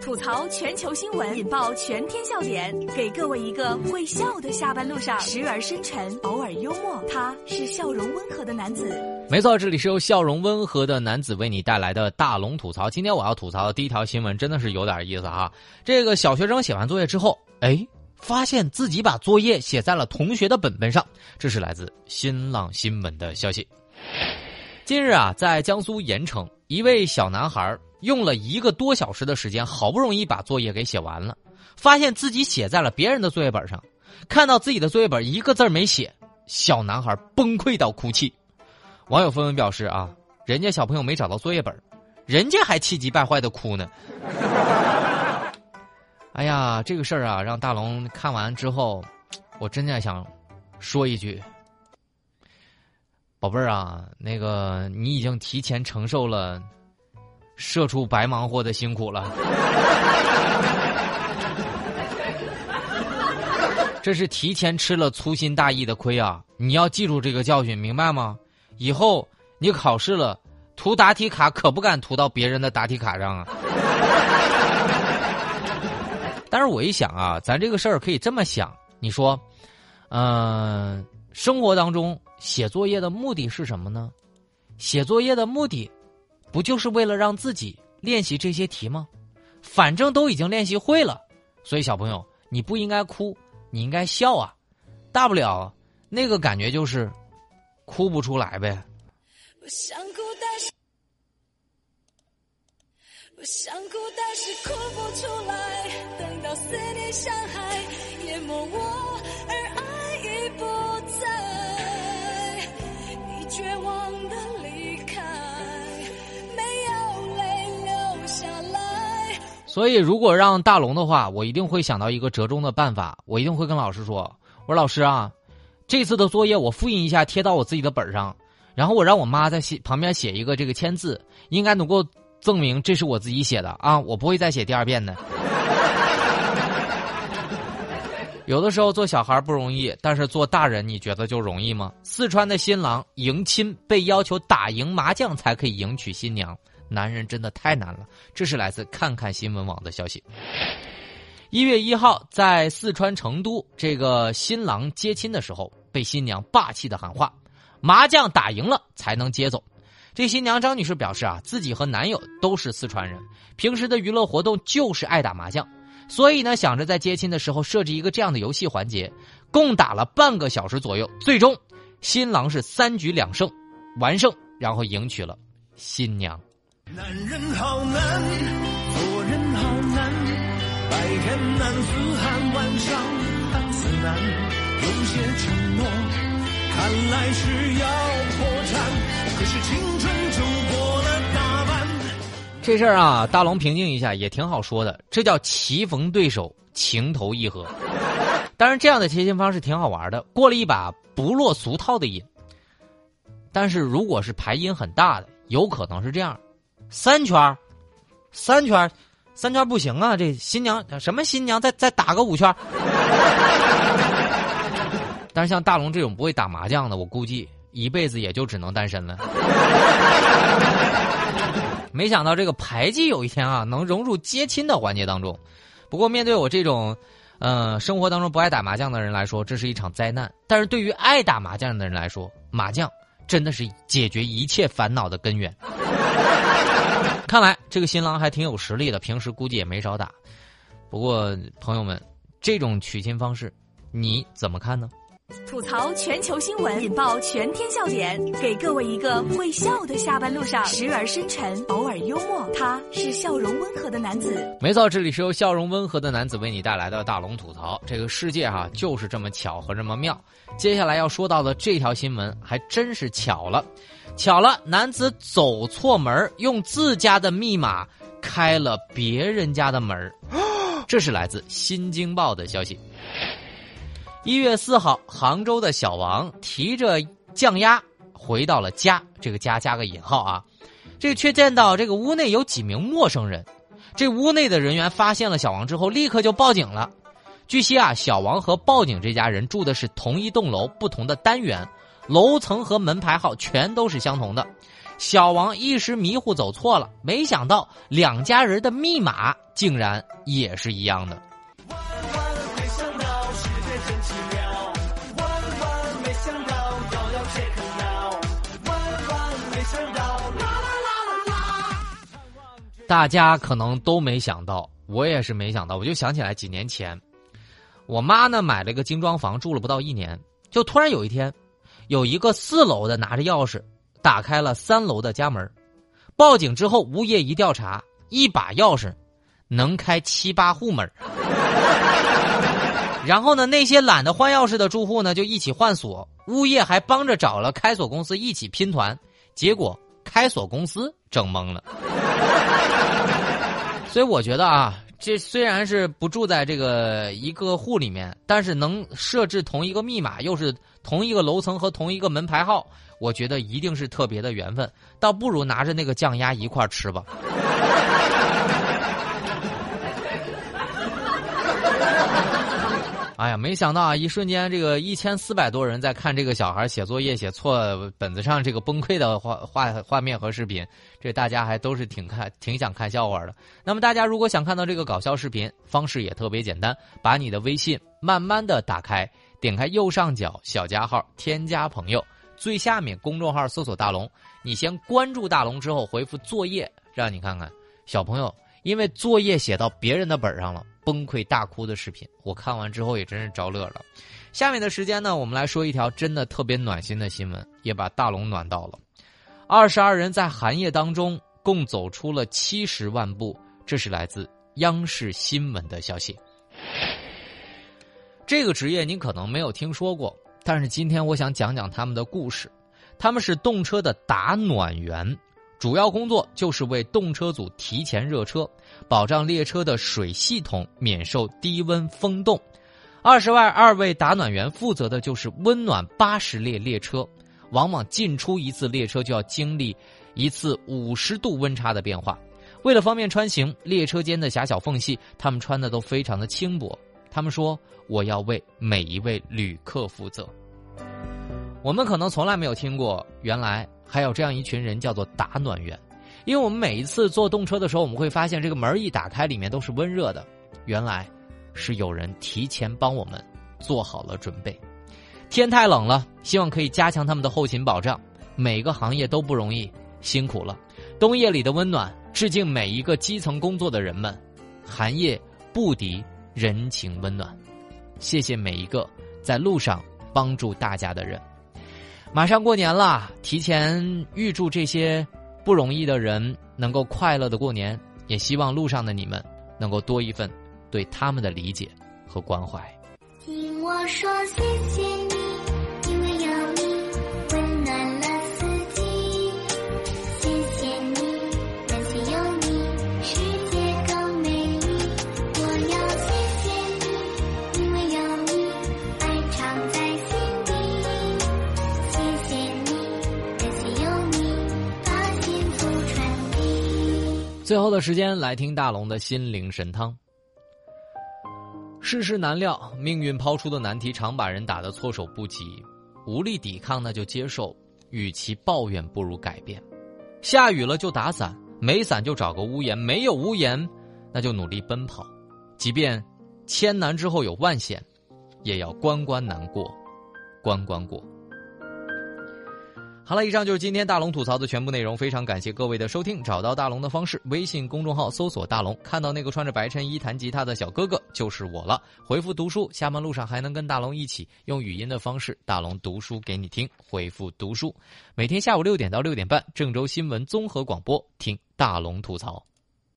吐槽全球新闻，引爆全天笑点，给各位一个会笑的下班路上，时而深沉，偶尔幽默。他是笑容温和的男子。没错，这里是由笑容温和的男子为你带来的大龙吐槽。今天我要吐槽的第一条新闻真的是有点意思哈。这个小学生写完作业之后，哎，发现自己把作业写在了同学的本本上。这是来自新浪新闻的消息。近日啊，在江苏盐城，一位小男孩用了一个多小时的时间，好不容易把作业给写完了，发现自己写在了别人的作业本上，看到自己的作业本一个字没写，小男孩崩溃到哭泣。网友纷纷表示啊，人家小朋友没找到作业本，人家还气急败坏的哭呢。哎呀，这个事儿啊，让大龙看完之后，我真的想说一句。宝贝儿啊，那个你已经提前承受了社畜白忙活的辛苦了，这是提前吃了粗心大意的亏啊！你要记住这个教训，明白吗？以后你考试了，涂答题卡可不敢涂到别人的答题卡上啊！但是我一想啊，咱这个事儿可以这么想，你说，嗯。生活当中写作业的目的是什么呢？写作业的目的，不就是为了让自己练习这些题吗？反正都已经练习会了，所以小朋友，你不应该哭，你应该笑啊！大不了那个感觉就是哭不出来呗。我想哭，但是我想哭，但是哭不出来。等到思念像海淹没我，所以，如果让大龙的话，我一定会想到一个折中的办法。我一定会跟老师说：“我说老师啊，这次的作业我复印一下，贴到我自己的本上，然后我让我妈在写旁边写一个这个签字，应该能够证明这是我自己写的啊，我不会再写第二遍的。”有的时候做小孩不容易，但是做大人你觉得就容易吗？四川的新郎迎亲被要求打赢麻将才可以迎娶新娘，男人真的太难了。这是来自看看新闻网的消息。一月一号，在四川成都，这个新郎接亲的时候，被新娘霸气的喊话：“麻将打赢了才能接走。”这新娘张女士表示啊，自己和男友都是四川人，平时的娱乐活动就是爱打麻将。所以呢，想着在接亲的时候设置一个这样的游戏环节，共打了半个小时左右，最终新郎是三局两胜，完胜，然后迎娶了新娘。男人好难，做人好难，白天难似寒，晚上似难，有些承诺看来是要破产，可是青春就过了大半。这事儿啊，大龙平静一下也挺好说的，这叫棋逢对手，情投意合。当然，这样的接线方式挺好玩的，过了一把不落俗套的瘾。但是，如果是牌音很大的，有可能是这样：三圈三圈三圈不行啊！这新娘什么新娘，再再打个五圈。但是，像大龙这种不会打麻将的，我估计一辈子也就只能单身了。没想到这个牌技有一天啊能融入接亲的环节当中，不过面对我这种，呃，生活当中不爱打麻将的人来说，这是一场灾难。但是对于爱打麻将的人来说，麻将真的是解决一切烦恼的根源。看来这个新郎还挺有实力的，平时估计也没少打。不过朋友们，这种娶亲方式，你怎么看呢？吐槽全球新闻，引爆全天笑点，给各位一个会笑的下班路上，时而深沉，偶尔幽默。他是笑容温和的男子。没错，这里是由笑容温和的男子为你带来的大龙吐槽。这个世界哈就是这么巧和这么妙。接下来要说到的这条新闻还真是巧了，巧了，男子走错门，用自家的密码开了别人家的门这是来自《新京报》的消息。一月四号，杭州的小王提着酱鸭回到了家，这个“家”加个引号啊，这却见到这个屋内有几名陌生人。这屋内的人员发现了小王之后，立刻就报警了。据悉啊，小王和报警这家人住的是同一栋楼，不同的单元，楼层和门牌号全都是相同的。小王一时迷糊走错了，没想到两家人的密码竟然也是一样的。大家可能都没想到，我也是没想到。我就想起来几年前，我妈呢买了个精装房，住了不到一年，就突然有一天，有一个四楼的拿着钥匙。打开了三楼的家门，报警之后，物业一调查，一把钥匙能开七八户门。然后呢，那些懒得换钥匙的住户呢，就一起换锁，物业还帮着找了开锁公司一起拼团，结果开锁公司整懵了。所以我觉得啊，这虽然是不住在这个一个户里面，但是能设置同一个密码，又是同一个楼层和同一个门牌号。我觉得一定是特别的缘分，倒不如拿着那个酱鸭一块吃吧。哎呀，没想到啊，一瞬间这个一千四百多人在看这个小孩写作业写错本子上这个崩溃的画画画面和视频，这大家还都是挺看挺想看笑话的。那么大家如果想看到这个搞笑视频，方式也特别简单，把你的微信慢慢的打开，点开右上角小加号，添加朋友。最下面公众号搜索大龙，你先关注大龙之后回复作业，让你看看小朋友因为作业写到别人的本上了崩溃大哭的视频。我看完之后也真是着乐了。下面的时间呢，我们来说一条真的特别暖心的新闻，也把大龙暖到了。二十二人在寒夜当中共走出了七十万步，这是来自央视新闻的消息。这个职业你可能没有听说过。但是今天我想讲讲他们的故事，他们是动车的打暖员，主要工作就是为动车组提前热车，保障列车的水系统免受低温风冻。二十万二位打暖员负责的就是温暖八十列列车，往往进出一次列车就要经历一次五十度温差的变化。为了方便穿行，列车间的狭小缝隙，他们穿的都非常的轻薄。他们说：“我要为每一位旅客负责。”我们可能从来没有听过，原来还有这样一群人叫做打暖员。因为我们每一次坐动车的时候，我们会发现这个门一打开，里面都是温热的。原来是有人提前帮我们做好了准备。天太冷了，希望可以加强他们的后勤保障。每个行业都不容易，辛苦了。冬夜里的温暖，致敬每一个基层工作的人们。寒夜不敌。人情温暖，谢谢每一个在路上帮助大家的人。马上过年了，提前预祝这些不容易的人能够快乐的过年，也希望路上的你们能够多一份对他们的理解和关怀。听我说，谢谢最后的时间来听大龙的心灵神汤。世事难料，命运抛出的难题常把人打得措手不及，无力抵抗那就接受，与其抱怨不如改变。下雨了就打伞，没伞就找个屋檐，没有屋檐，那就努力奔跑。即便千难之后有万险，也要关关难过，关关过。好了，以上就是今天大龙吐槽的全部内容。非常感谢各位的收听。找到大龙的方式：微信公众号搜索“大龙”，看到那个穿着白衬衣弹吉他的小哥哥就是我了。回复“读书”，下班路上还能跟大龙一起用语音的方式，大龙读书给你听。回复“读书”，每天下午六点到六点半，郑州新闻综合广播，听大龙吐槽。